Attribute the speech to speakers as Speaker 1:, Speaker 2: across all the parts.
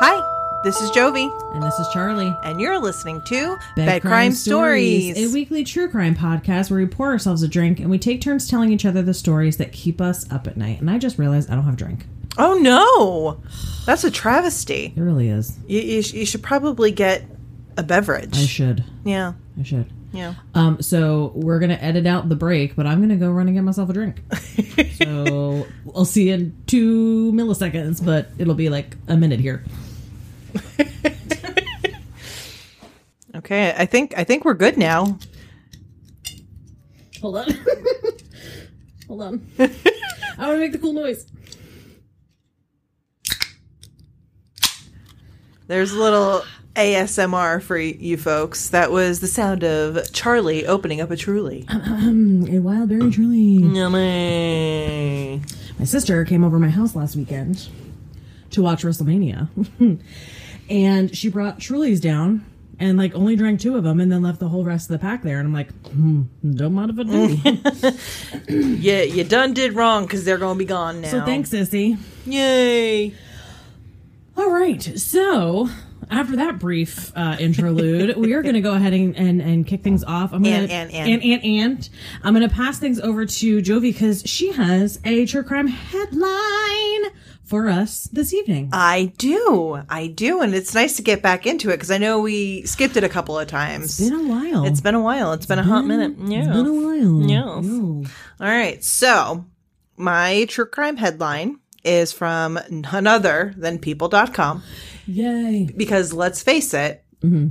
Speaker 1: Hi, this is Jovi,
Speaker 2: And this is Charlie.
Speaker 1: and you're listening to Bed, Crime, Stories.
Speaker 2: a weekly true crime podcast where we pour ourselves a drink and we take turns telling each other the stories that keep us up at night. And I just realized I don't have a drink.
Speaker 1: oh no, that's a travesty.
Speaker 2: It really is.
Speaker 1: You, you, sh- you should probably get a beverage.
Speaker 2: I should.
Speaker 1: yeah,
Speaker 2: I should.
Speaker 1: yeah.
Speaker 2: Um, so we're gonna edit out the break, but I'm gonna go run and get myself a drink. so I'll see you in two milliseconds, but it'll be like a minute here.
Speaker 1: Okay, I think I think we're good now.
Speaker 2: Hold on. Hold on. I want to make the cool noise.
Speaker 1: There's a little ASMR for you folks. That was the sound of Charlie opening up a Truly.
Speaker 2: Um, a wild berry truly.
Speaker 1: Yummy.
Speaker 2: My sister came over my house last weekend to watch WrestleMania. and she brought Trulies down and like only drank two of them and then left the whole rest of the pack there. And I'm like, hmm, don't mind if I do.
Speaker 1: Yeah, you done did wrong because they're gonna be gone now.
Speaker 2: so thanks, Sissy.
Speaker 1: Yay.
Speaker 2: All right. So after that brief uh, interlude, we are going to go ahead and, and, and kick things off. I'm gonna,
Speaker 1: And, and, and.
Speaker 2: and, and, and. I'm going to pass things over to Jovi because she has a true crime headline for us this evening.
Speaker 1: I do. I do. And it's nice to get back into it because I know we skipped it a couple of times.
Speaker 2: It's been a while.
Speaker 1: It's been a while. It's been a hot minute. Yeah.
Speaker 2: It's been a while. Yeah.
Speaker 1: All right. So, my true crime headline is from none other than people.com
Speaker 2: Yay.
Speaker 1: because let's face it,
Speaker 2: Mm-hmm.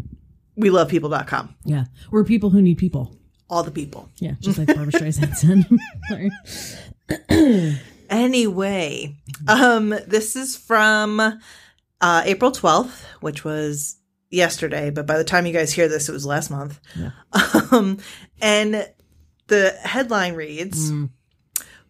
Speaker 1: we love people.com.
Speaker 2: Yeah. We're people who need people.
Speaker 1: All the people.
Speaker 2: Yeah. Just like Barbra Streisand said. Sorry.
Speaker 1: Anyway, um, this is from uh, April 12th, which was yesterday, but by the time you guys hear this, it was last month.
Speaker 2: Yeah.
Speaker 1: Um, and the headline reads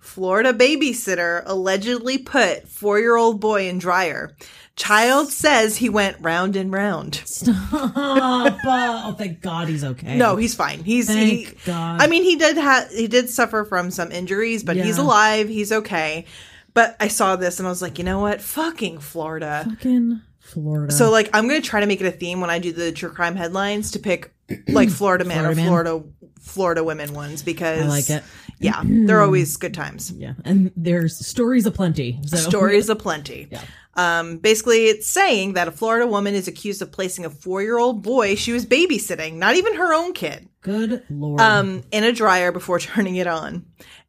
Speaker 1: Florida babysitter allegedly put four year old boy in dryer. Child says he went round and round.
Speaker 2: Stop. oh, thank God he's okay.
Speaker 1: No, he's fine. He's he,
Speaker 2: Thank God.
Speaker 1: I mean, he did have he did suffer from some injuries, but he's alive. He's okay. But I saw this and I was like, you know what? Fucking Florida.
Speaker 2: fucking Florida.
Speaker 1: So like, I'm gonna try to make it a theme when I do the true crime headlines to pick like Florida man
Speaker 2: Florida
Speaker 1: or
Speaker 2: man.
Speaker 1: Florida Florida women ones because
Speaker 2: I like it.
Speaker 1: Yeah, they're always good times.
Speaker 2: Yeah. And there's stories aplenty. So
Speaker 1: Stories aplenty.
Speaker 2: Yeah.
Speaker 1: Um, basically, it's saying that a Florida woman is accused of placing a four year old boy she was babysitting, not even her own kid,
Speaker 2: Good Lord.
Speaker 1: um, in a dryer before turning it on.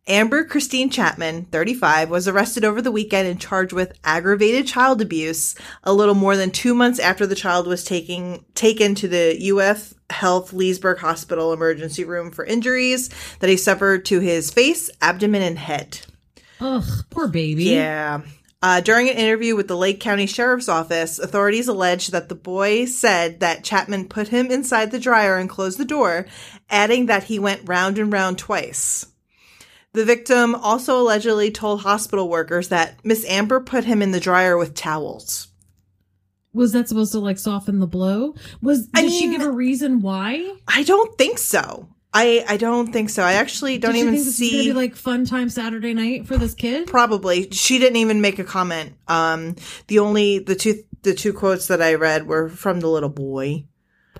Speaker 1: Amber Christine Chapman, 35, was arrested over the weekend and charged with aggravated child abuse a little more than two months after the child was taking, taken to the UF Health Leesburg Hospital emergency room for injuries that he suffered to his face, abdomen, and head.
Speaker 2: Ugh, poor baby.
Speaker 1: Yeah. Uh, during an interview with the Lake County Sheriff's Office, authorities alleged that the boy said that Chapman put him inside the dryer and closed the door, adding that he went round and round twice. The victim also allegedly told hospital workers that Miss Amber put him in the dryer with towels.
Speaker 2: Was that supposed to like soften the blow? Was
Speaker 1: I
Speaker 2: did she give a reason why?
Speaker 1: I don't think so. I, I don't think so. I actually don't
Speaker 2: did
Speaker 1: even
Speaker 2: think this was
Speaker 1: see.
Speaker 2: be like fun time Saturday night for this kid?
Speaker 1: Probably. She didn't even make a comment. Um, the only the two the two quotes that I read were from the little boy.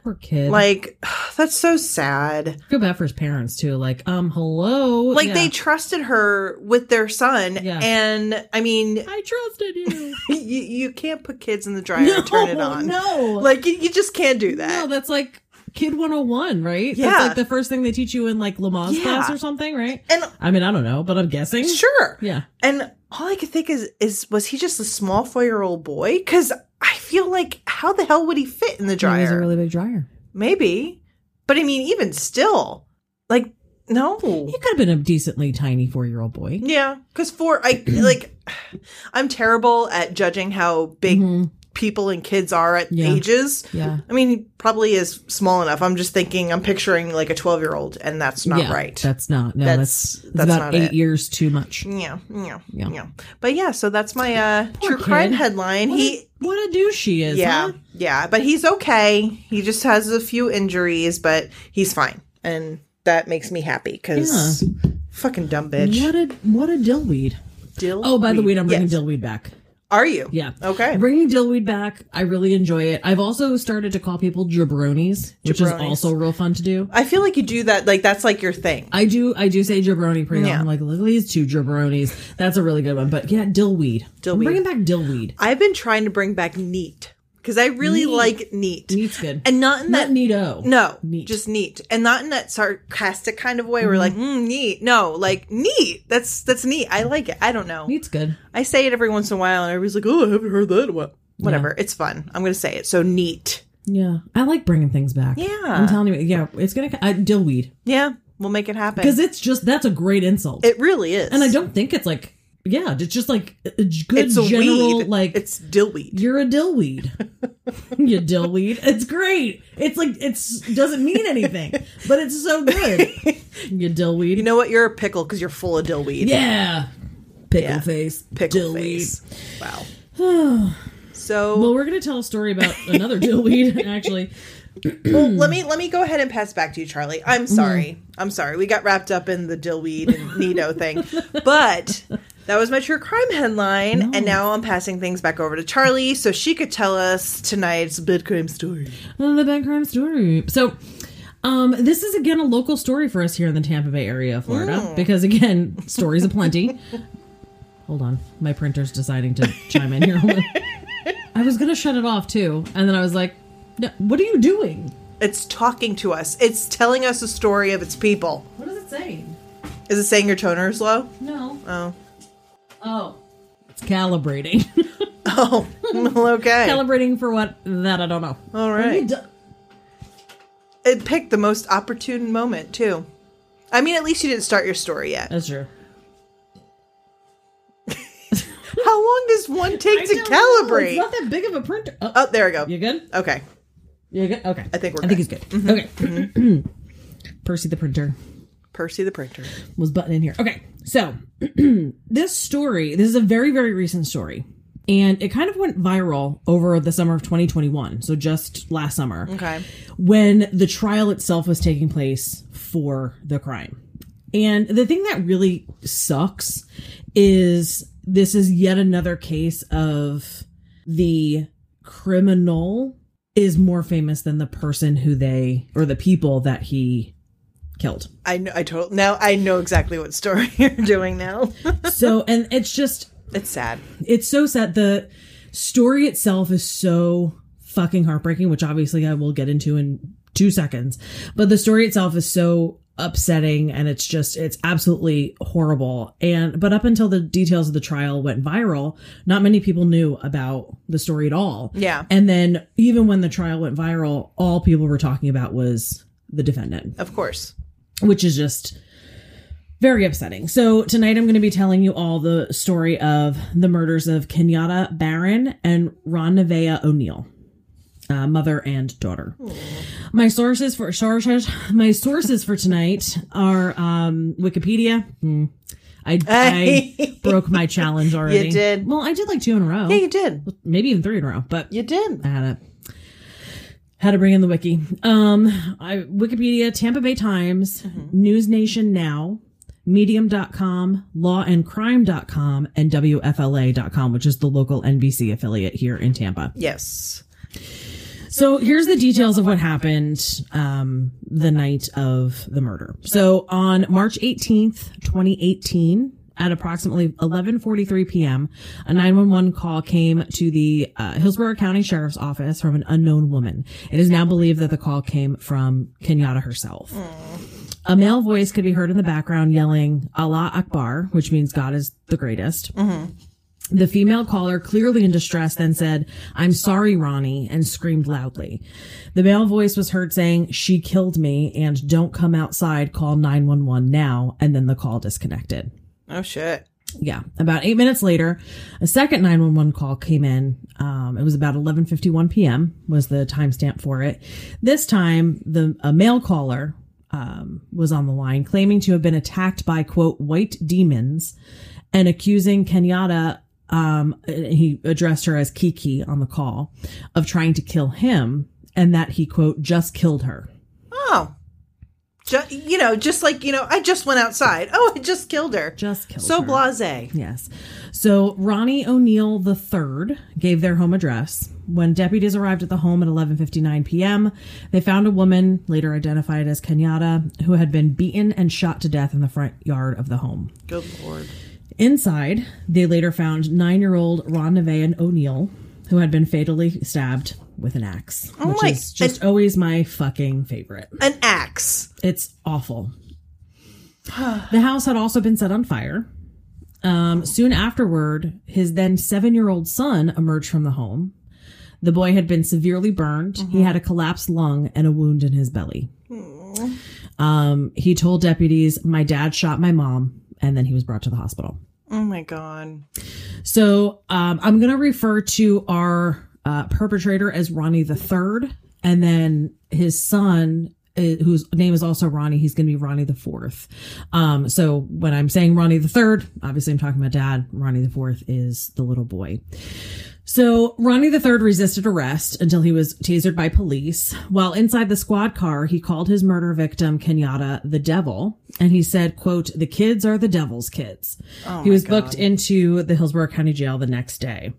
Speaker 2: Poor kid.
Speaker 1: Like that's so sad.
Speaker 2: feel bad for his parents too. Like, um, hello.
Speaker 1: Like
Speaker 2: Yeah.
Speaker 1: they trusted her with their son,
Speaker 2: Yeah.
Speaker 1: and I mean,
Speaker 2: I trusted you.
Speaker 1: you you can't put kids in the dryer and turn it on.
Speaker 2: No.
Speaker 1: Like you, you just can't do that.
Speaker 2: no, that's like Kid 101, right?
Speaker 1: Yeah.
Speaker 2: That's like the first thing they teach you in like Lamaze
Speaker 1: Yeah.
Speaker 2: class or something, right?
Speaker 1: and
Speaker 2: I mean, I don't know, but I'm guessing.
Speaker 1: sure,
Speaker 2: Yeah.
Speaker 1: and all I could think is is was he just a small four year old boy? Because I feel like how the hell would he fit in the dryer?
Speaker 2: He has a really big dryer.
Speaker 1: Maybe, but I mean, even still, like no.
Speaker 2: He could have been a decently tiny four year old boy.
Speaker 1: Yeah, because for I like, I'm terrible at judging how big
Speaker 2: Mhm.
Speaker 1: People and kids are at
Speaker 2: Yeah.
Speaker 1: ages.
Speaker 2: Yeah.
Speaker 1: I mean, he probably is small enough. I'm just thinking, I'm picturing like a 12 year old, and that's not
Speaker 2: yeah,
Speaker 1: right.
Speaker 2: That's not. No,
Speaker 1: That's-
Speaker 2: that's,
Speaker 1: that's
Speaker 2: about
Speaker 1: not
Speaker 2: eight
Speaker 1: it.
Speaker 2: years too much.
Speaker 1: yeah, yeah,
Speaker 2: Yeah.
Speaker 1: yeah, But yeah, so that's my uh,
Speaker 2: Poor
Speaker 1: true crime headline.
Speaker 2: What,
Speaker 1: he,
Speaker 2: a, what a douche she is.
Speaker 1: yeah,
Speaker 2: huh?
Speaker 1: yeah, but he's okay. He just has a few injuries, but he's fine, and that makes me happy because fucking dumb bitch.
Speaker 2: What a what a dillweed.
Speaker 1: Dill
Speaker 2: Oh, by the way, I'm bringing
Speaker 1: Yes.
Speaker 2: dillweed back.
Speaker 1: Are you?
Speaker 2: Yeah.
Speaker 1: Okay.
Speaker 2: Bringing dillweed back, I really enjoy it. I've also started to call people jabronis, which is also real fun to do.
Speaker 1: I feel like you do that. Like that's like your thing.
Speaker 2: I do, I do say jabroni pretty
Speaker 1: Yeah.
Speaker 2: often. I'm like, look at these two jabronis. That's a really good one. But yeah, dillweed. I'm
Speaker 1: Dillweed.
Speaker 2: bringing back dillweed.
Speaker 1: I've been trying to bring back neat because I really
Speaker 2: Neat.
Speaker 1: like neat.
Speaker 2: Neat's good.
Speaker 1: and not in
Speaker 2: Not
Speaker 1: that
Speaker 2: neato.
Speaker 1: no,
Speaker 2: Neat.
Speaker 1: just neat, and not in that sarcastic kind of way. Where like mm, neat, no, like neat. That's that's neat. I like it. I don't know.
Speaker 2: Neat's good.
Speaker 1: I say it every once in a while, and everybody's like, "Oh, I haven't heard that." in a while." Whatever. It's fun. I'm gonna say it. So neat.
Speaker 2: Yeah. I like bringing things back.
Speaker 1: Yeah.
Speaker 2: I'm telling you, yeah, it's going to, uh, dillweed.
Speaker 1: Yeah, we'll make it happen.
Speaker 2: Because it's just, that's a great insult.
Speaker 1: it really is,
Speaker 2: and I don't think it's like, yeah, it's just like a g- good
Speaker 1: It's a
Speaker 2: general,
Speaker 1: weed.
Speaker 2: like,
Speaker 1: it's dillweed.
Speaker 2: you're a dillweed. you dillweed. It's great. It's like it's doesn't mean anything, but it's so good. You dillweed.
Speaker 1: You know what? You're a pickle because you're full of dillweed.
Speaker 2: yeah. Pickle
Speaker 1: Yeah.
Speaker 2: face.
Speaker 1: pickle
Speaker 2: dillweed.
Speaker 1: face. Wow. so
Speaker 2: Well, we're gonna tell a story about another dillweed. Actually,
Speaker 1: Well, let me let me go ahead and pass back to you, Charlie. I'm
Speaker 2: Mm-hmm.
Speaker 1: sorry. I'm sorry. We got wrapped up in the dillweed and Nito thing, but that was my true crime headline, and now I'm passing things back over to Charlie so she could tell us tonight's bed crime story.
Speaker 2: the bad crime story. So. Um, this is again a local story for us here in the Tampa Bay area of Florida because again, stories aplenty. Hold on, my printer's deciding to chime in here. I was gonna shut it off too, and then I was like, no, "What are you doing?
Speaker 1: It's talking to us. It's telling us a story of its people.
Speaker 2: What is it saying?"
Speaker 1: Is it saying your toner is low?
Speaker 2: No.
Speaker 1: Oh,
Speaker 2: Oh. It's calibrating.
Speaker 1: oh, well, okay.
Speaker 2: calibrating for what? That I don't know.
Speaker 1: All right.
Speaker 2: do-
Speaker 1: It picked the most opportune moment too. I mean, at least you didn't start your story yet.
Speaker 2: That's true.
Speaker 1: How long does one take to
Speaker 2: I don't
Speaker 1: calibrate?
Speaker 2: It's not that big of a printer. Oh,
Speaker 1: Oh, there we go.
Speaker 2: you good?
Speaker 1: Okay.
Speaker 2: You good? Okay.
Speaker 1: I think we're
Speaker 2: I think he's good. Mm-hmm. Okay. Mm-hmm. Percy the printer
Speaker 1: Percy the printer.
Speaker 2: was button in here. Okay. So this story, this is a very, very recent story. And it kind of went viral over the summer of 2021. So just last summer.
Speaker 1: Okay.
Speaker 2: when the trial itself was taking place for the crime. And the thing that really sucks is this is yet another case of the criminal is more famous than the person who they or the people that he killed.
Speaker 1: I know. I told now. I know exactly what story you're doing now.
Speaker 2: So, and it's just
Speaker 1: it's sad.
Speaker 2: it's so sad. The story itself is so fucking heartbreaking, which obviously I will get into in two seconds. But the story itself is so upsetting and it's just it's absolutely horrible and but up until the details of the trial went viral not many people knew about the story at all
Speaker 1: Yeah.
Speaker 2: and then even when the trial went viral all people were talking about was the defendant
Speaker 1: Of course.
Speaker 2: Which is just very upsetting. So tonight I'm going to be telling you all the story of the murders of Kenyatta Barron and Ron Nevea O'Neill. Uh, mother and daughter. My sources for my sources for tonight are um, Wikipedia. Hmm. I, I broke my challenge already.
Speaker 1: You did.
Speaker 2: Well, I did like two in a row,
Speaker 1: Yeah, you did.
Speaker 2: maybe even three in a row. But
Speaker 1: You did.
Speaker 2: I had to had to bring in the wiki. Um, I, Wikipedia, Tampa Bay Times, News Nation Now, Medium.com, lawandcrime.com, and WFLA.com, which is the local NBC affiliate here in Tampa.
Speaker 1: Yes.
Speaker 2: So here's the details of what happened um, the night of the murder. So on March 18th, 2018, at approximately 11:43 p.m., a 911 call came to the uh, Hillsborough County Sheriff's Office from an unknown woman. It is now believed that the call came from Kenyatta herself. A male voice could be heard in the background yelling Allah Akbar, which means God is the greatest. The female caller, clearly in distress, then said, I'm sorry, Ronnie, and screamed loudly. The male voice was heard saying, She killed me, and don't come outside, call 911 now, and then the call disconnected.
Speaker 1: Oh shit.
Speaker 2: Yeah. About eight minutes later, a second 911 call came in. Um, it was about 11:51 p.m. was the timestamp for it. This time, the a male caller um, was on the line, claiming to have been attacked by quote white demons, and accusing Kenyatta. Um, he addressed her as Kiki on the call of trying to kill him, and that he quote just killed her.
Speaker 1: Oh. Ju- you know, just like you know, I just went outside. Oh, I just killed her.
Speaker 2: Just killed
Speaker 1: so
Speaker 2: her.
Speaker 1: blasé.
Speaker 2: Yes. So Ronnie O'Neill III gave their home address. When deputies arrived at the home at 11:59 p.m., they found a woman, later identified as Kenyatta, who had been beaten and shot to death in the front yard of the home.
Speaker 1: Good lord.
Speaker 2: Inside, they later found nine-year-old Ron Nevaeh O'Neill, who had been fatally stabbed with an axe,
Speaker 1: Oh
Speaker 2: which
Speaker 1: my-
Speaker 2: is just always my fucking favorite.
Speaker 1: An axe.
Speaker 2: It's awful. the house had also been set on fire. Um, soon afterward, his then seven year old son emerged from the home. The boy had been severely burned. He had a collapsed lung and a wound in his belly. Um, he told deputies, My dad shot my mom, and then he was brought to the hospital.
Speaker 1: Oh my god.
Speaker 2: So um, I'm going to refer to our uh, perpetrator as Ronnie the Third, and then his son, whose name is also Ronnie, he's going to be Ronnie the Fourth. Um, so when I'm saying Ronnie the Third, obviously I'm talking about dad. Ronnie the Fourth is the little boy. So Ronnie the Third resisted arrest until he was tasered by police. While inside the squad car, he called his murder victim Kenyatta the devil, and he said, "quote The kids are the devil's kids." he was booked into the Hillsborough County Jail the next day.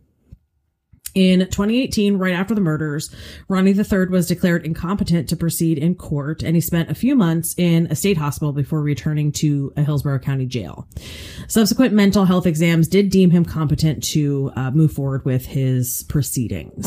Speaker 2: In 2018, right after the murders, Ronnie III was declared incompetent to proceed in court, and he spent a few months in a state hospital before returning to a Hillsborough County jail. Subsequent mental health exams did deem him competent to uh, move forward with his proceedings.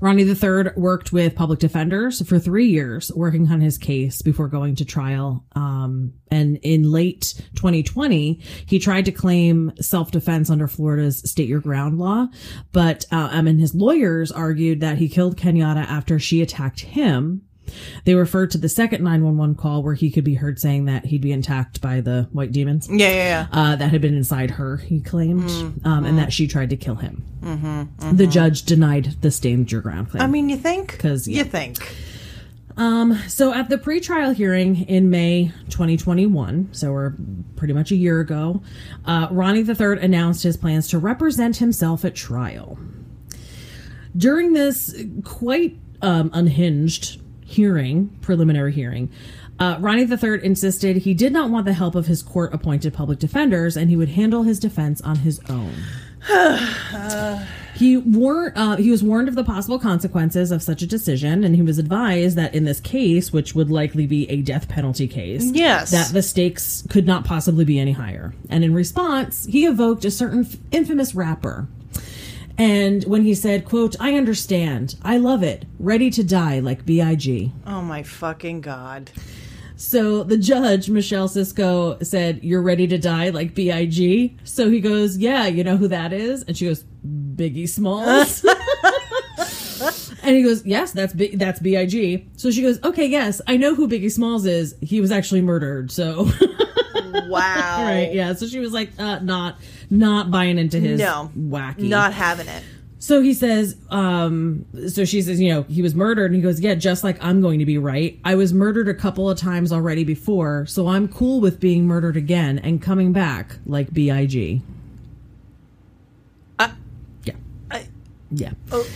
Speaker 2: Ronnie III worked with public defenders for three years, working on his case before going to trial. Um, and in late 2020, he tried to claim self-defense under Florida's stand your ground law, but uh, um, and his lawyers argued that he killed Kenyatta after she attacked him. They referred to the second 911 call where he could be heard saying that he'd be attacked by the white demons
Speaker 1: Yeah, yeah, yeah.
Speaker 2: uh, that had been inside her, he claimed, um, and that she tried to kill him. The judge denied the stand your ground claim.
Speaker 1: I mean, you think?
Speaker 2: 'Cause, yeah.
Speaker 1: you think.
Speaker 2: so at the pretrial hearing in May 2021, so we're pretty much a year ago, uh, Ronnie III announced his plans to represent himself at trial. During this quite um, unhinged hearing, preliminary hearing, uh, Ronnie III insisted he did not want the help of his court appointed public defenders and he would handle his defense on his own. He war- uh, he was warned of the possible consequences of such a decision, and he was advised that in this case, which would likely be a death penalty case,
Speaker 1: Yes.
Speaker 2: that the stakes could not possibly be any higher. And in response, he evoked a certain f- infamous rapper. And when he said, "quote I understand, I love it, ready to die like Big."
Speaker 1: Oh my fucking god.
Speaker 2: So the judge, Michelle Sisco, said, You're ready to die like B.I.G. So he goes, Yeah, you know who that is? And she goes, Biggie Smalls. and he goes, Yes, that's B- that's B.I.G. So she goes, Okay, yes, I know who Biggie Smalls is. He was actually murdered. So,
Speaker 1: Wow.
Speaker 2: right, yeah. So she was like, uh, Not not buying into his
Speaker 1: No.
Speaker 2: wacky.
Speaker 1: Not having it.
Speaker 2: So he says, um, so she says, you know, he was murdered. And he goes, yeah, just like I'm going to be right. I was murdered a couple of times already before, so I'm cool with being murdered again and coming back like B.I.G.
Speaker 1: Uh,
Speaker 2: yeah.
Speaker 1: I-
Speaker 2: yeah.
Speaker 1: Oh.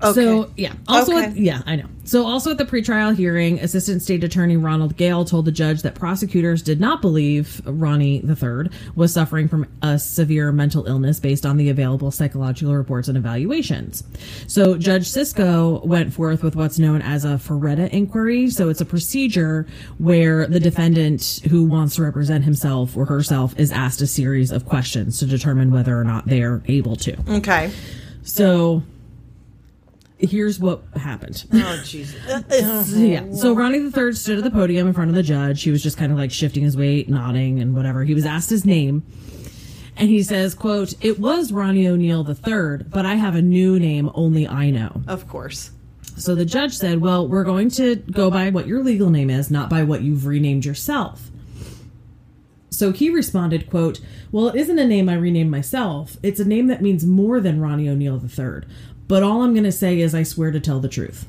Speaker 2: Yeah.
Speaker 1: Okay.
Speaker 2: So yeah. Also,
Speaker 1: Okay.
Speaker 2: at, yeah, I know. So also at the pretrial hearing, Assistant State Attorney Ronald Gale told the judge that prosecutors did not believe Ronnie III was suffering from a severe mental illness based on the available psychological reports and evaluations. So Judge Sisco went forth with what's known as a Faretta inquiry. So it's a procedure where the defendant who wants to represent himself or herself is asked a series of questions to determine whether or not they're able to.
Speaker 1: Okay.
Speaker 2: So here's what happened.
Speaker 1: Oh Jesus.
Speaker 2: yeah. So Ronnie the Third stood at the podium in front of the judge. He was just kind of like shifting his weight, nodding, and whatever. He was asked his name. And he says, quote, It was Ronnie O'Neill the third, but I have a new name only I know.
Speaker 1: Of course.
Speaker 2: So the judge said, Well, we're going to go by what your legal name is, not by what you've renamed yourself. So he responded, quote, Well, it isn't a name I renamed myself. It's a name that means more than Ronnie O'Neill III. But all I'm going to say is I swear to tell the truth.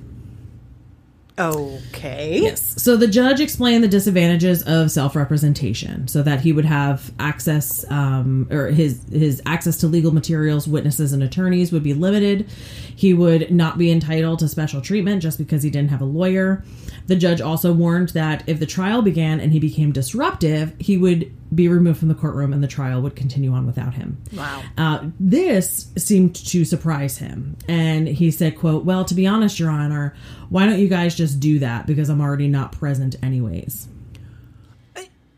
Speaker 1: Okay.
Speaker 2: Yes. So the judge explained the disadvantages of self-representation, so that he would have access, um, or his his access to legal materials, witnesses, and attorneys would be limited. He would not be entitled to special treatment just because he didn't have a lawyer. The judge also warned that if the trial began and he became disruptive, he would be removed from the courtroom and the trial would continue on without him.
Speaker 1: Wow.
Speaker 2: Uh, this seemed to surprise him, and he said, "quote Well, to be honest, Your Honor, why don't you guys just do that? Because I'm already not present, anyways."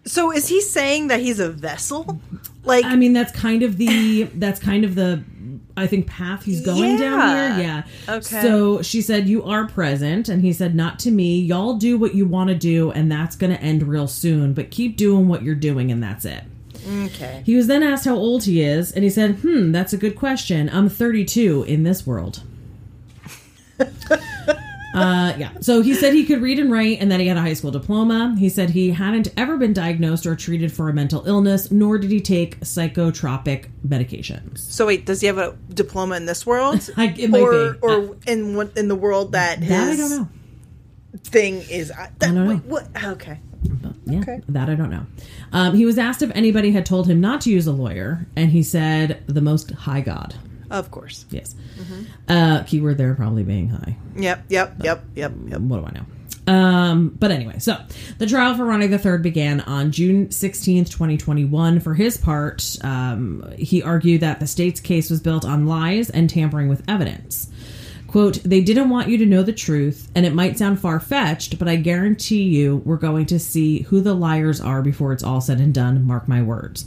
Speaker 1: So is he saying that he's a vessel? Like
Speaker 2: I mean, that's kind of the that's kind of the I think path he's going down
Speaker 1: Yeah.
Speaker 2: here. Yeah.
Speaker 1: Okay.
Speaker 2: So she said, "You are present," and he said, "Not to me. Y'all do what you want to do, and that's going to end real soon. But keep doing what you're doing, and that's it."
Speaker 1: okay.
Speaker 2: He was then asked how old he is, and he said, "Hmm, that's a good question. I'm 32 in this world." Uh, yeah. So he said he could read and write and that he had a high school diploma. He said he hadn't ever been diagnosed or treated for a mental illness, nor did he take psychotropic medications.
Speaker 1: So wait, does he have a diploma in this world?
Speaker 2: I- it might
Speaker 1: or
Speaker 2: be.
Speaker 1: or in what in the world that his
Speaker 2: That I don't know.
Speaker 1: thing is I
Speaker 2: don't know.
Speaker 1: What okay.
Speaker 2: But, yeah,
Speaker 1: Okay.
Speaker 2: that I don't know. Um, he was asked if anybody had told him not to use a lawyer, and he said, "The Most High God."
Speaker 1: Of course.
Speaker 2: Yes. Uh, keyword there probably being high.
Speaker 1: Yep, yep, yep, yep, yep.
Speaker 2: What do I know? Um, but anyway, so the trial for Ronnie III began on June 16th, 2021. For his part, um, he argued that the state's case was built on lies and tampering with evidence. Quote, they didn't want you to know the truth, and it might sound far fetched, but I guarantee you we're going to see who the liars are before it's all said and done. Mark my words.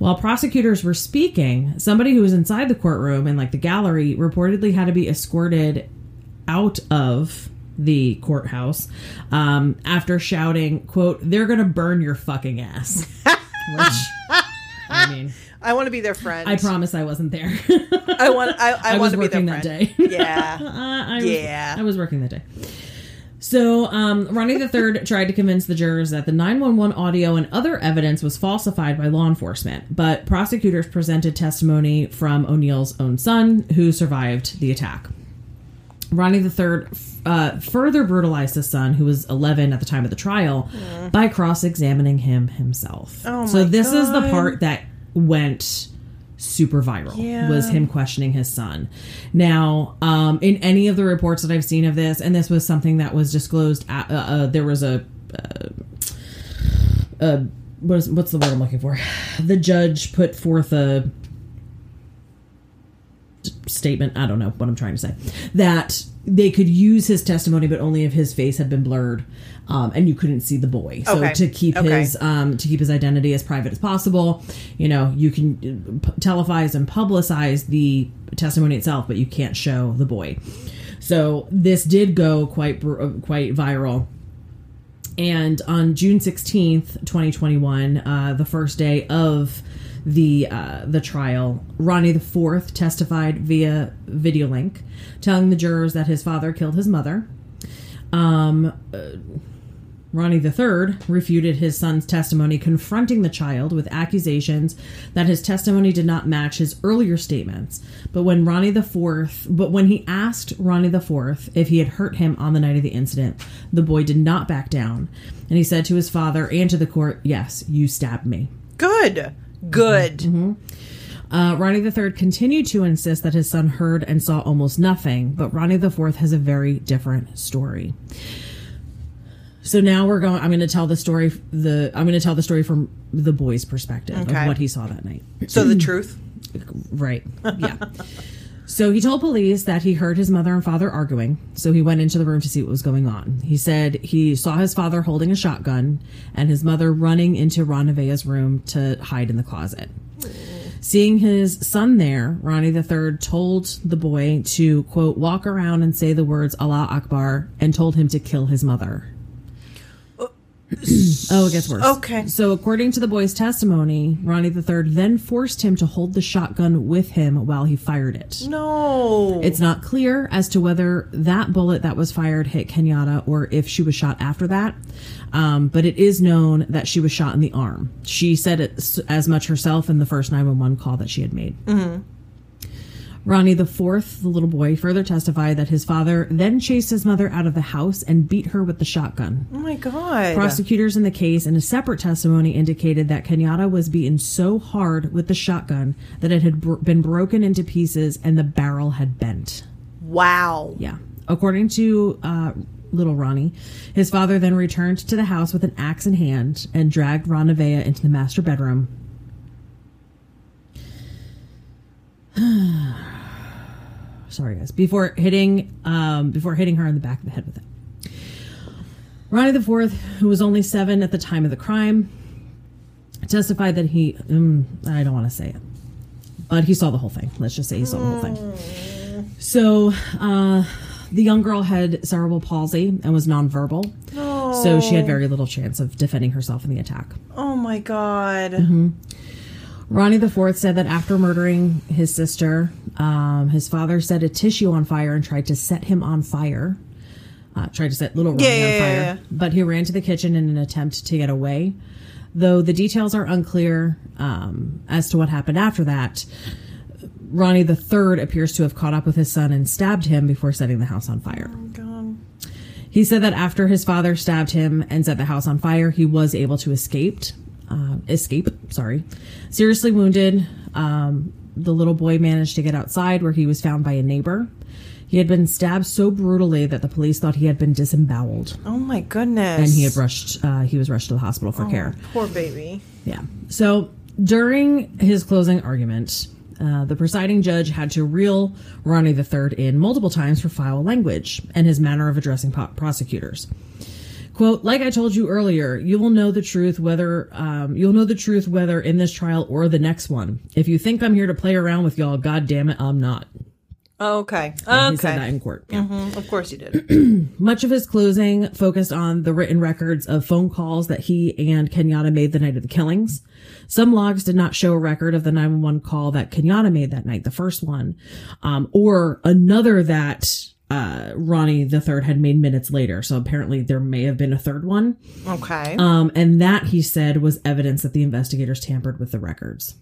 Speaker 2: While prosecutors were speaking, somebody who was inside the courtroom and like the gallery reportedly had to be escorted out of the courthouse um, after shouting, "quote They're gonna burn your fucking ass." Which, I mean,
Speaker 1: I want to be their friend.
Speaker 2: I promise I wasn't there.
Speaker 1: I want. I, I,
Speaker 2: I
Speaker 1: want
Speaker 2: was
Speaker 1: to be their
Speaker 2: working
Speaker 1: friend.
Speaker 2: that day.
Speaker 1: Yeah.
Speaker 2: Uh, I was,
Speaker 1: Yeah.
Speaker 2: I was working that day. So, um, Ronnie III tried to convince the jurors that the 911 audio and other evidence was falsified by law enforcement, but prosecutors presented testimony from O'Neill's own son, who survived the attack. Ronnie III uh, further brutalized his son, who was 11 at the time of the trial, by cross examining him himself.
Speaker 1: Oh
Speaker 2: so, this is the part that went super viral
Speaker 1: Yeah.
Speaker 2: was him questioning his son. Now, um, in any of the reports that I've seen of this, and this was something that was disclosed, at, uh, uh, there was a. Uh, uh, what is, what's the word I'm looking for? The judge put forth a statement. I don't know what I'm trying to say. That they could use his testimony, but only if his face had been blurred, um, and you couldn't see the boy. So
Speaker 1: Okay.
Speaker 2: to keep
Speaker 1: Okay.
Speaker 2: his um, to keep his identity as private as possible, you know, you can uh, p- televise and publicize the testimony itself, but you can't show the boy. So this did go quite uh, quite viral. And on June 16th, 2021, uh, the first day of the uh, the trial, Ronnie the Fourth testified via video link, telling the jurors that his father killed his mother. Um, Ronnie III refuted his son's testimony, confronting the child with accusations that his testimony did not match his earlier statements. But when Ronnie IV, but when he asked Ronnie IV if he had hurt him on the night of the incident, the boy did not back down, and he said to his father and to the court, "Yes, you stabbed me."
Speaker 1: Good. Good.
Speaker 2: Mm-hmm. Uh, Ronnie III continued to insist that his son heard and saw almost nothing, but Ronnie IV has a very different story. So now we're going. I'm going to tell the story. The I'm going to tell the story from the boy's perspective
Speaker 1: Okay.
Speaker 2: of what he saw that night.
Speaker 1: So the truth.
Speaker 2: Right. Yeah. so he told police that he heard his mother and father arguing. So he went into the room to see what was going on. He said he saw his father holding a shotgun and his mother running into Ron Nevaeh's room to hide in the closet. Seeing his son there, Ronnie III told the boy to, quote, walk around and say the words Allah Akbar and told him to kill his mother. Oh, it gets worse.
Speaker 1: Okay.
Speaker 2: So, according to the boy's testimony, Ronnie III then forced him to hold the shotgun with him while he fired it.
Speaker 1: No.
Speaker 2: It's not clear as to whether that bullet that was fired hit Kenyatta or if she was shot after that. Um, but it is known that she was shot in the arm. She said it as much herself in the first 911 call that she had made. Ronnie the fourth, the little boy, further testified that his father then chased his mother out of the house and beat her with the shotgun.
Speaker 1: oh my god.
Speaker 2: Prosecutors in the case in a separate testimony indicated that Kenyatta was beaten so hard with the shotgun that it had br- been broken into pieces and the barrel had bent.
Speaker 1: wow.
Speaker 2: Yeah. According to uh, little Ronnie. His father then returned to the house with an axe in hand and dragged Ron Nevaeh into the master bedroom. Sorry, guys. Before hitting, um, before hitting her in the back of the head with it. Ronnie the Fourth, who was only seven at the time of the crime, testified that he, um, I don't want to say it, but he saw the whole thing. Let's just say he saw the whole thing. So, uh, the young girl had cerebral palsy and was nonverbal, so she had very little chance of defending herself in the attack.
Speaker 1: Oh my god.
Speaker 2: Mm-hmm. Ronnie the Fourth said that after murdering his sister, um, his father set a tissue on fire and tried to set him on fire. Uh, tried to set little Ronnie
Speaker 1: Yeah,
Speaker 2: on fire,
Speaker 1: yeah, yeah.
Speaker 2: but he ran to the kitchen in an attempt to get away. Though the details are unclear um, as to what happened after that, Ronnie the Third appears to have caught up with his son and stabbed him before setting the house on fire.
Speaker 1: God.
Speaker 2: He said that after his father stabbed him and set the house on fire, he was able to escape. Uh, escape, sorry. Seriously wounded, um, the little boy managed to get outside where he was found by a neighbor. He had been stabbed so brutally that the police thought he had been disemboweled,
Speaker 1: Oh my goodness.
Speaker 2: and he had rushed. Uh, he was rushed to the hospital for care.
Speaker 1: Poor baby.
Speaker 2: Yeah. So during his closing argument, uh, the presiding judge had to reel Ronnie III in multiple times for foul language and his manner of addressing po- prosecutors. Quote, like I told you earlier, you will know the truth whether, um, you'll know the truth whether in this trial or the next one. If you think I'm here to play around with y'all, god damn it, I'm not.
Speaker 1: Okay.
Speaker 2: He said that in court. Yeah.
Speaker 1: Mhm, Of course you did.
Speaker 2: Much of his closing focused on the written records of phone calls that he and Kenyatta made the night of the killings. Some logs did not show a record of the 911 call that Kenyatta made that night, the first one, um, or another that uh, Ronnie the third had made minutes later. So apparently there may have been a third one.
Speaker 1: Okay.
Speaker 2: Um, and that he said was evidence that the investigators tampered with the records.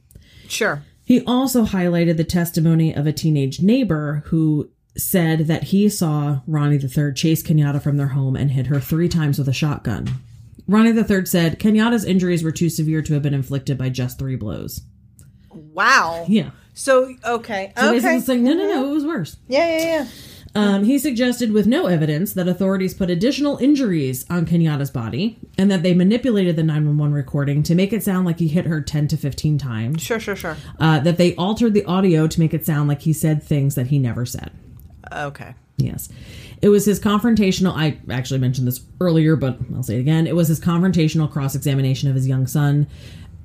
Speaker 1: sure.
Speaker 2: He also highlighted the testimony of a teenage neighbor who said that he saw Ronnie the third chase Kenyatta from their home and hit her three times with a shotgun. Ronnie the third said Kenyatta's injuries were too severe to have been inflicted by just three blows.
Speaker 1: Wow.
Speaker 2: Yeah.
Speaker 1: So okay.
Speaker 2: So basically
Speaker 1: okay.
Speaker 2: it's like, no, no, no, it was worse.
Speaker 1: Yeah, yeah, yeah.
Speaker 2: Um, he suggested, with no evidence, that authorities put additional injuries on Kenyatta's body and that they manipulated the 911 recording to make it sound like he hit her 10 to 15 times.
Speaker 1: Sure, sure, sure.
Speaker 2: Uh, that they altered the audio to make it sound like he said things that he never said.
Speaker 1: Okay.
Speaker 2: Yes. It was his confrontational. I actually mentioned this earlier, but I'll say it again. It was his confrontational cross examination of his young son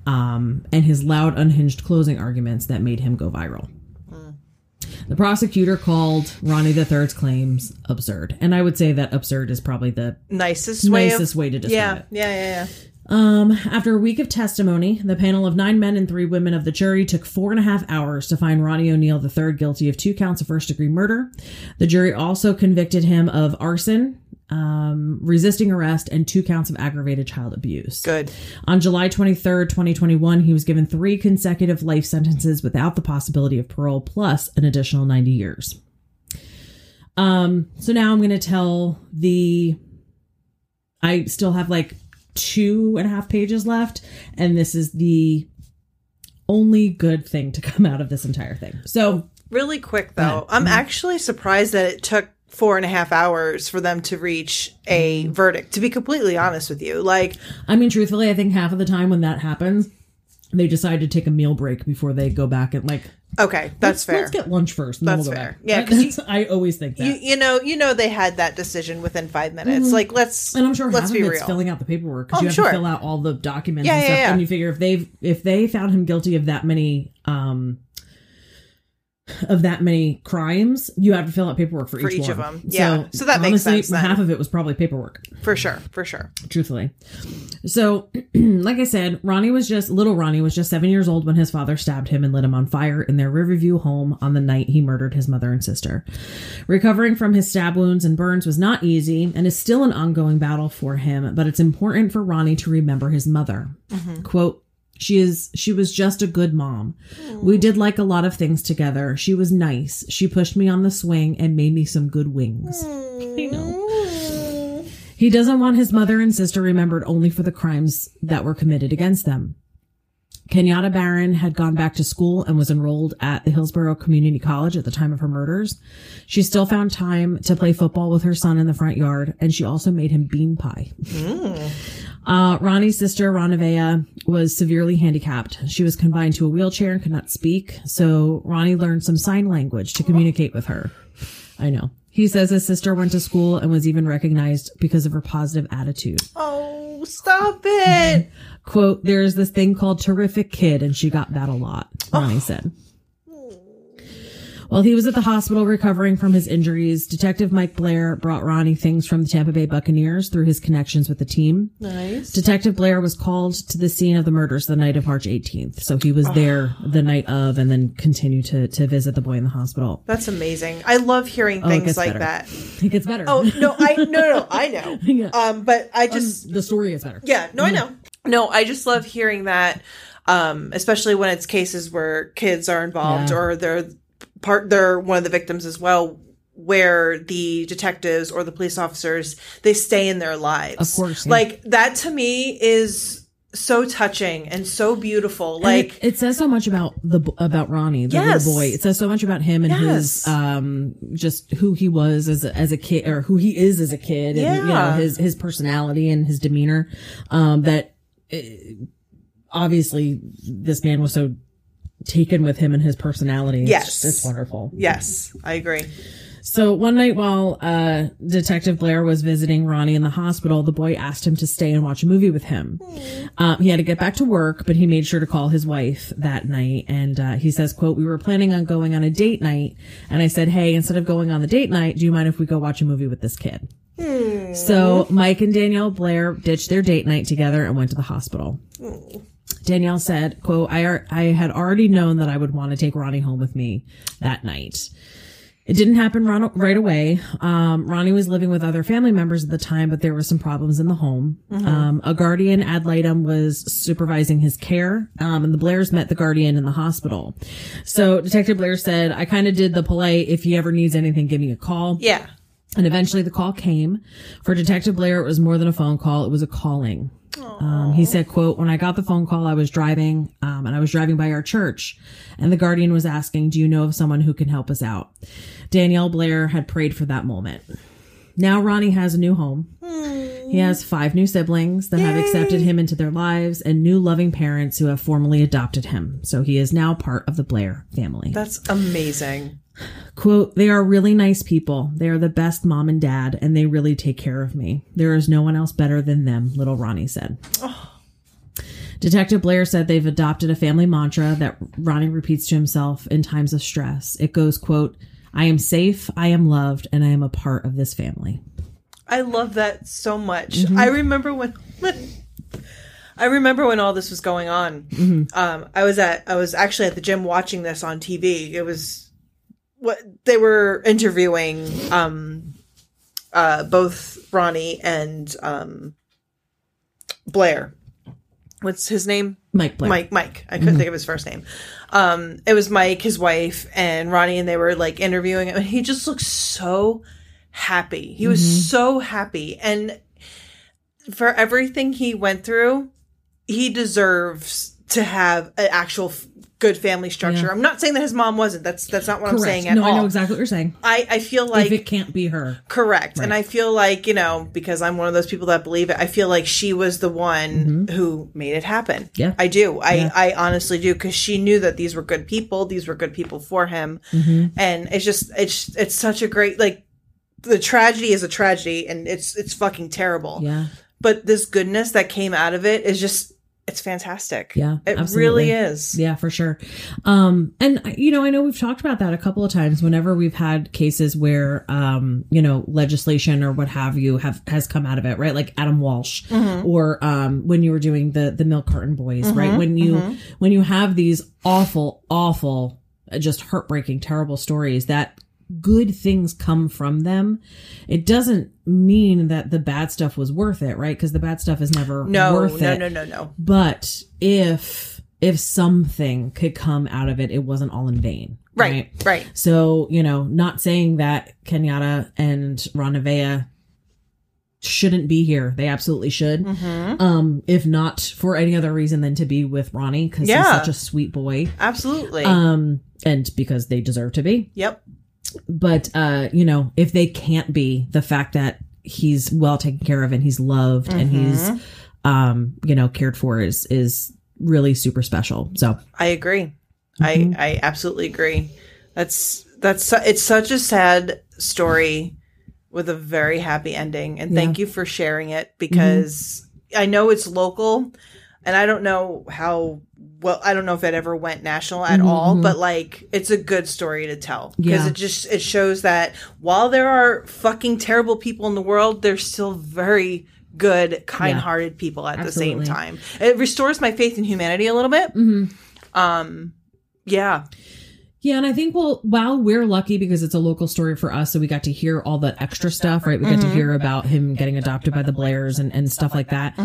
Speaker 2: um, and his loud, unhinged closing arguments that made him go viral. The prosecutor called Ronnie III's claims absurd. And I would say that absurd is probably the
Speaker 1: Nicest way.
Speaker 2: nicest
Speaker 1: of,
Speaker 2: way to describe
Speaker 1: yeah,
Speaker 2: it.
Speaker 1: yeah, yeah, yeah.
Speaker 2: Um, after a week of testimony, the panel of nine men and three women of the jury took four and a half hours to find Ronnie O'Neill III guilty of two counts of first degree murder. The jury also convicted him of arson, um, resisting arrest, and two counts of aggravated child abuse.
Speaker 1: Good.
Speaker 2: On July 23rd, 2021, he was given three consecutive life sentences without the possibility of parole, plus an additional 90 years. Um, so now I'm going to tell the. I still have like two and a half pages left, and this is the only good thing to come out of this entire thing. So,
Speaker 1: Really quick though, I'm actually surprised that it took four and a half hours for them to reach a verdict. To be completely honest with you, like
Speaker 2: I mean, truthfully, I think half of the time when that happens, they decide to take a meal break before they go back and like
Speaker 1: okay, that's
Speaker 2: let's,
Speaker 1: fair.
Speaker 2: Let's get lunch first.
Speaker 1: That's
Speaker 2: then we'll go
Speaker 1: fair.
Speaker 2: Back.
Speaker 1: Yeah, you-
Speaker 2: I always think that.
Speaker 1: you, you know, you know, they had that decision within five minutes. Like, let's
Speaker 2: and I'm sure
Speaker 1: let's be real.
Speaker 2: filling out the paperwork because
Speaker 1: Oh,
Speaker 2: you have
Speaker 1: sure.
Speaker 2: to fill out all the documents
Speaker 1: Yeah,
Speaker 2: and
Speaker 1: yeah, yeah.
Speaker 2: And you figure if they've if they found him guilty of that many um of that many crimes, you have to fill out paperwork for,
Speaker 1: For
Speaker 2: each,
Speaker 1: each of them. Yeah. So that makes
Speaker 2: honestly,
Speaker 1: sense then.
Speaker 2: Half of it was probably paperwork.
Speaker 1: for sure, for sure.
Speaker 2: truthfully. So, like I said, Ronnie was just little Ronnie was just seven years old when his father stabbed him and lit him on fire in their Riverview home on the night he murdered his mother and sister. Recovering from his stab wounds and burns was not easy and is still an ongoing battle for him, but it's important for Ronnie to remember his mother. Mm-hmm. Quote, she is she was just a good mom. We did like a lot of things together. She was nice. She pushed me on the swing and made me some good wings. I know. He doesn't want his mother and sister remembered only for the crimes that were committed against them. Kenyatta Barron had gone back to school and was enrolled at the Hillsborough Community College at the time of her murders. She still found time to play football with her son in the front yard, and she also made him bean pie. Mm. Uh, Ronnie's sister, Ronavea, was severely handicapped. She was confined to a wheelchair and could not speak, so Ronnie learned some sign language to communicate with her. I know. He says his sister went to school and was even recognized because of her positive attitude.
Speaker 1: Oh, stop it.
Speaker 2: Quote, there's this thing called terrific kid and she got that a lot, Ronnie said. While he was at the hospital recovering from his injuries, Detective Mike Blair brought Ronnie things from the Tampa Bay Buccaneers through his connections with the team.
Speaker 1: Nice.
Speaker 2: Detective Blair was called to the scene of the murders the night of March 18th. So he was there the night of and then continued to, to visit the boy in the hospital.
Speaker 1: That's amazing. I love hearing
Speaker 2: Oh,
Speaker 1: things like
Speaker 2: better.
Speaker 1: that.
Speaker 2: It gets better.
Speaker 1: Oh, no, I, no, no, I know.
Speaker 2: Yeah.
Speaker 1: Um, but I just,
Speaker 2: the story is better.
Speaker 1: Yeah, no, I know. No, I just love hearing that, um, especially when it's cases where kids are involved
Speaker 2: Yeah.
Speaker 1: or they're part, they're one of the victims as well, where the detectives or the police officers they stay in their lives.
Speaker 2: Of course, yeah.
Speaker 1: like that to me is so touching and so beautiful.
Speaker 2: And
Speaker 1: Like,
Speaker 2: it, it says so much about the about Ronnie, the
Speaker 1: Yes.
Speaker 2: little boy. It says so much about him and his um just who he was as a, as a kid or who he is as a kid and you know
Speaker 1: Yeah.
Speaker 2: his his personality and his demeanor um that uh, obviously this man was so taken with him and his personality.
Speaker 1: Yes.
Speaker 2: just- it's wonderful.
Speaker 1: yes, I agree.
Speaker 2: So one night while uh, Detective Blair was visiting Ronnie in the hospital, the boy asked him to stay and watch a movie with him. Um, he had to get back to work, but he made sure to call his wife that night. And uh, he says, "quote We were planning on going on a date night, and I said, hey, instead of going on the date night, do you mind if we go watch a movie with this kid?" So Mike and Danielle Blair ditched their date night together and went to the hospital. Danielle said, quote, I, ar- I had already known that I would want to take Ronnie home with me that night. It didn't happen right away. Um, Ronnie was living with other family members at the time, but there were some problems in the home. Um, a guardian ad litem was supervising his care, um, and the Blairs met the guardian in the hospital. So Detective Blair said, I kind of did the polite, if he ever needs anything, give me a call.
Speaker 1: Yeah.
Speaker 2: And eventually the call came. For Detective Blair, it was more than a phone call. It was a calling. Um, he said, quote, when I got the phone call, I was driving, um, and I was driving by our church and the guardian was asking, do you know of someone who can help us out? Danielle Blair had prayed for that moment. Now Ronnie has a new home. He has five new siblings that have accepted him into their lives and new loving parents who have formally adopted him. So he is now part of the Blair family.
Speaker 1: That's amazing.
Speaker 2: Quote, they are really nice people. They are the best mom and dad, and they really take care of me. There is no one else better than them, little Ronnie said. Detective Blair said they've adopted a family mantra that Ronnie repeats to himself in times of stress. It goes, quote, I am safe, I am loved, and I am a part of this family.
Speaker 1: I love that so much.
Speaker 2: Mm-hmm.
Speaker 1: I remember when I remember when all this was going on.
Speaker 2: Mm-hmm.
Speaker 1: Um, I was at I was actually at the gym watching this on TV. It was what they were interviewing um, uh, both Ronnie and um, Blair. What's his name?
Speaker 2: Mike Blair.
Speaker 1: Mike. Mike. I couldn't think of his first name. Um, it was Mike, his wife, and Ronnie, and they were like interviewing him, and he just looked so happy. He was so happy, and for everything he went through, he deserves to have an actual f- good family structure.
Speaker 2: Yeah.
Speaker 1: I'm not saying that his mom wasn't. That's that's not what I'm saying at
Speaker 2: no,
Speaker 1: all.
Speaker 2: I know exactly what you're saying.
Speaker 1: I, I feel like
Speaker 2: if it can't be her.
Speaker 1: Correct. And I feel like, you know, because I'm one of those people that believe it, I feel like she was the one who made it happen.
Speaker 2: Mm-hmm. Yeah.
Speaker 1: I do. I,
Speaker 2: Yeah.
Speaker 1: I honestly do because she knew that these were good people. These were good people for him.
Speaker 2: Mm-hmm.
Speaker 1: And it's just, it's, it's such a great, like, the tragedy is a tragedy and it's, it's fucking terrible.
Speaker 2: Yeah.
Speaker 1: But this goodness that came out of it is just, it's fantastic.
Speaker 2: Yeah,
Speaker 1: It
Speaker 2: absolutely.
Speaker 1: really is.
Speaker 2: Yeah, for sure. Um, and you know, I know we've talked about that a couple of times whenever we've had cases where, um, you know, legislation or what have you have, has come out of it, right? Like Adam Walsh or, um, when you were doing the, the milk carton boys, right? When you, when you have these awful, awful, just heartbreaking, terrible stories that good things come from them, it doesn't mean that the bad stuff was worth it, right? Because the bad stuff is never
Speaker 1: No,
Speaker 2: worth
Speaker 1: no,
Speaker 2: it.
Speaker 1: no, no, no. no.
Speaker 2: But if if something could come out of it, it wasn't all in vain.
Speaker 1: Right. Right.
Speaker 2: So, you know, not saying that Kenyatta and Ronavea shouldn't be here. They absolutely should.
Speaker 1: Mm-hmm.
Speaker 2: Um, if not for any other reason than to be with Ronnie because
Speaker 1: Yeah.
Speaker 2: he's such a sweet boy.
Speaker 1: Absolutely.
Speaker 2: Um, and because they deserve to be.
Speaker 1: yep.
Speaker 2: But uh, you know, if they can't be, the fact that he's well taken care of and he's loved and he's
Speaker 1: Mm-hmm.
Speaker 2: um, you know, cared for is is really super special. So
Speaker 1: I agree.
Speaker 2: Mhm.
Speaker 1: I I absolutely agree. That's that's it's such a sad story with a very happy ending and thank you for sharing it because I know it's local and I don't know how well I don't know if it ever went national at
Speaker 2: Mhm,
Speaker 1: all but like it's a good story to tell. Because
Speaker 2: Yeah.
Speaker 1: it just it shows that while there are fucking terrible people in the world there's still very good kind-hearted people at the same time. It restores my faith in humanity a little bit.
Speaker 2: Mhm.
Speaker 1: um yeah.
Speaker 2: Yeah, and I think well, while we're lucky because it's a local story for us, so we got to hear all the extra stuff, right? We got to hear about him getting adopted by the Blairs and, and stuff like that.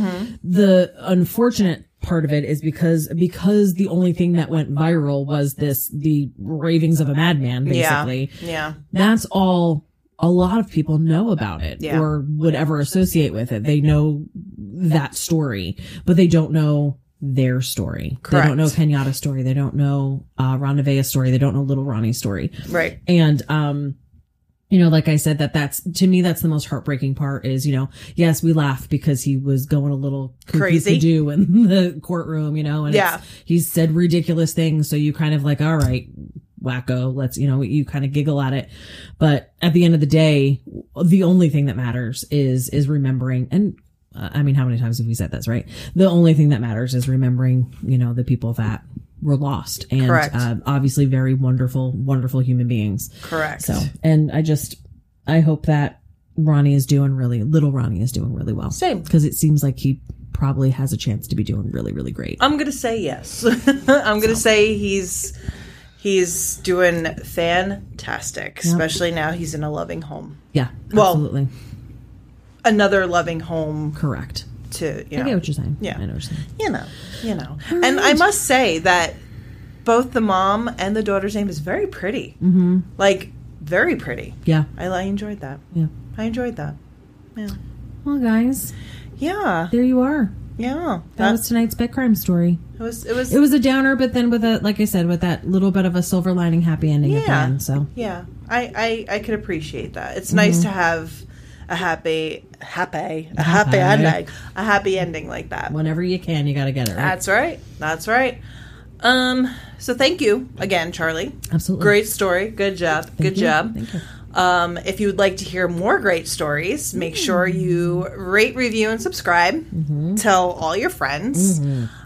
Speaker 2: The unfortunate part of it is because because the only thing that went viral was this the ravings of a madman, basically.
Speaker 1: yeah yeah.
Speaker 2: That's all a lot of people know about it
Speaker 1: Yeah.
Speaker 2: or would ever associate with it. They know that story, but they don't know their story. They don't know
Speaker 1: Correct.
Speaker 2: Kenyatta's story. They don't know uh, Ron Nevaeh's story. They don't know Little Ronnie's story.
Speaker 1: right
Speaker 2: And, um, you know, like I said, that that's to me, that's the most heartbreaking part is, you know, yes, we laugh because he was going a little
Speaker 1: Crazy.
Speaker 2: To do in the courtroom, you know, and
Speaker 1: Yeah.
Speaker 2: he said ridiculous things. So you kind of like, all right, wacko, let's, you know, you kind of giggle at it. But at the end of the day, the only thing that matters is, is remembering and, I mean, how many times have we said this, right? The only thing that matters is remembering, you know, the people that were lost and uh, obviously very wonderful, wonderful human beings.
Speaker 1: correct
Speaker 2: So, and I just, I hope that Ronnie is doing really, little Ronnie is doing really well.
Speaker 1: Same.
Speaker 2: Because it seems like he probably has a chance to be doing really, really great.
Speaker 1: i'm gonna say yes i'm gonna say he's he's doing fantastic especially now he's in a loving home
Speaker 2: Yeah,
Speaker 1: Well,
Speaker 2: absolutely.
Speaker 1: Another loving home
Speaker 2: Correct.
Speaker 1: to you
Speaker 2: I
Speaker 1: know
Speaker 2: get what you're saying.
Speaker 1: Yeah.
Speaker 2: I know what you're saying.
Speaker 1: you know you know and i must say that both the mom and the daughter's name is very pretty
Speaker 2: Mm-hmm.
Speaker 1: like very pretty
Speaker 2: Yeah.
Speaker 1: i, I enjoyed that
Speaker 2: Yeah.
Speaker 1: i enjoyed that yeah
Speaker 2: Well, guys,
Speaker 1: yeah
Speaker 2: there you are.
Speaker 1: yeah
Speaker 2: That was tonight's bed crime story.
Speaker 1: it was it was
Speaker 2: It was a downer, but then with a, like I said, with that little bit of a silver lining happy ending at the
Speaker 1: Yeah.
Speaker 2: end. So,
Speaker 1: Yeah, I I, I could appreciate that. It's
Speaker 2: Mm-hmm.
Speaker 1: nice to have a happy, happy, a happy
Speaker 2: Happy.
Speaker 1: ending, a happy ending like that.
Speaker 2: whenever you can, you got to get it right.
Speaker 1: That's right. That's right. Um. So thank you again, Charlie.
Speaker 2: Absolutely.
Speaker 1: Great story. Good job. Good
Speaker 2: you.
Speaker 1: job.
Speaker 2: Thank you.
Speaker 1: Um, if you would like to hear more great stories, make sure you rate, review, and subscribe.
Speaker 2: Mm-hmm.
Speaker 1: Tell all your friends.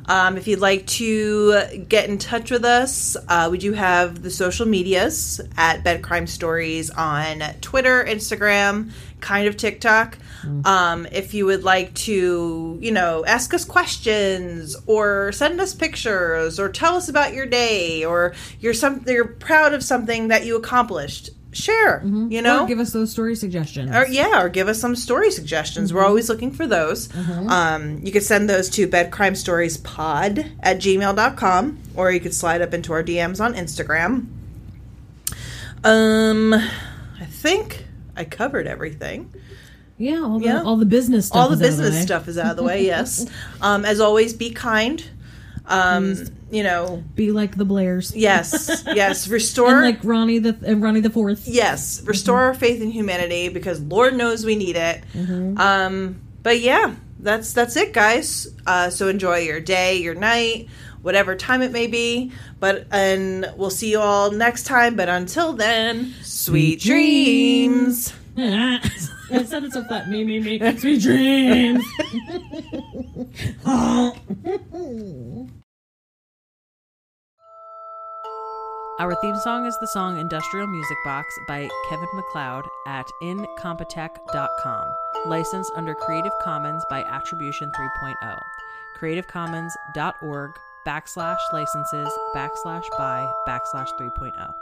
Speaker 1: Um, if you'd like to get in touch with us, uh, we do have the social medias at Bed Crime Stories on Twitter, Instagram, kind of TikTok. Um, if you would like to, you know, ask us questions or send us pictures or tell us about your day or you're some you're proud of something that you accomplished, share. You know,
Speaker 2: Or give us those story suggestions.
Speaker 1: or yeah, or give us some story suggestions. We're always looking for those. Um, you could send those to bedcrimestoriespod at gmail.com or you could slide up into our DMs on Instagram. Um I think I covered everything.
Speaker 2: yeah, all the,
Speaker 1: Yeah.
Speaker 2: all the business stuff.
Speaker 1: All the
Speaker 2: is out of
Speaker 1: business
Speaker 2: way.
Speaker 1: stuff is out of the way, yes. Um, as always, be kind. Um, you know,
Speaker 2: Be like the Blairs.
Speaker 1: yes, yes, restore
Speaker 2: And like Ronnie the and Ronnie the Fourth.
Speaker 1: yes restore our faith in humanity because lord knows we need it um but yeah that's that's it guys uh so enjoy your day your night whatever time it may be but and we'll see you all next time but until then sweet dreams
Speaker 2: I said it so flat. Me, me, me. Sweet dreams.
Speaker 3: Our theme song is the song Industrial Music Box by Kevin MacLeod at incompetech.com, licensed under Creative Commons by Attribution 3.0. creativecommons.org backslash licenses backslash by backslash oh. 3.0.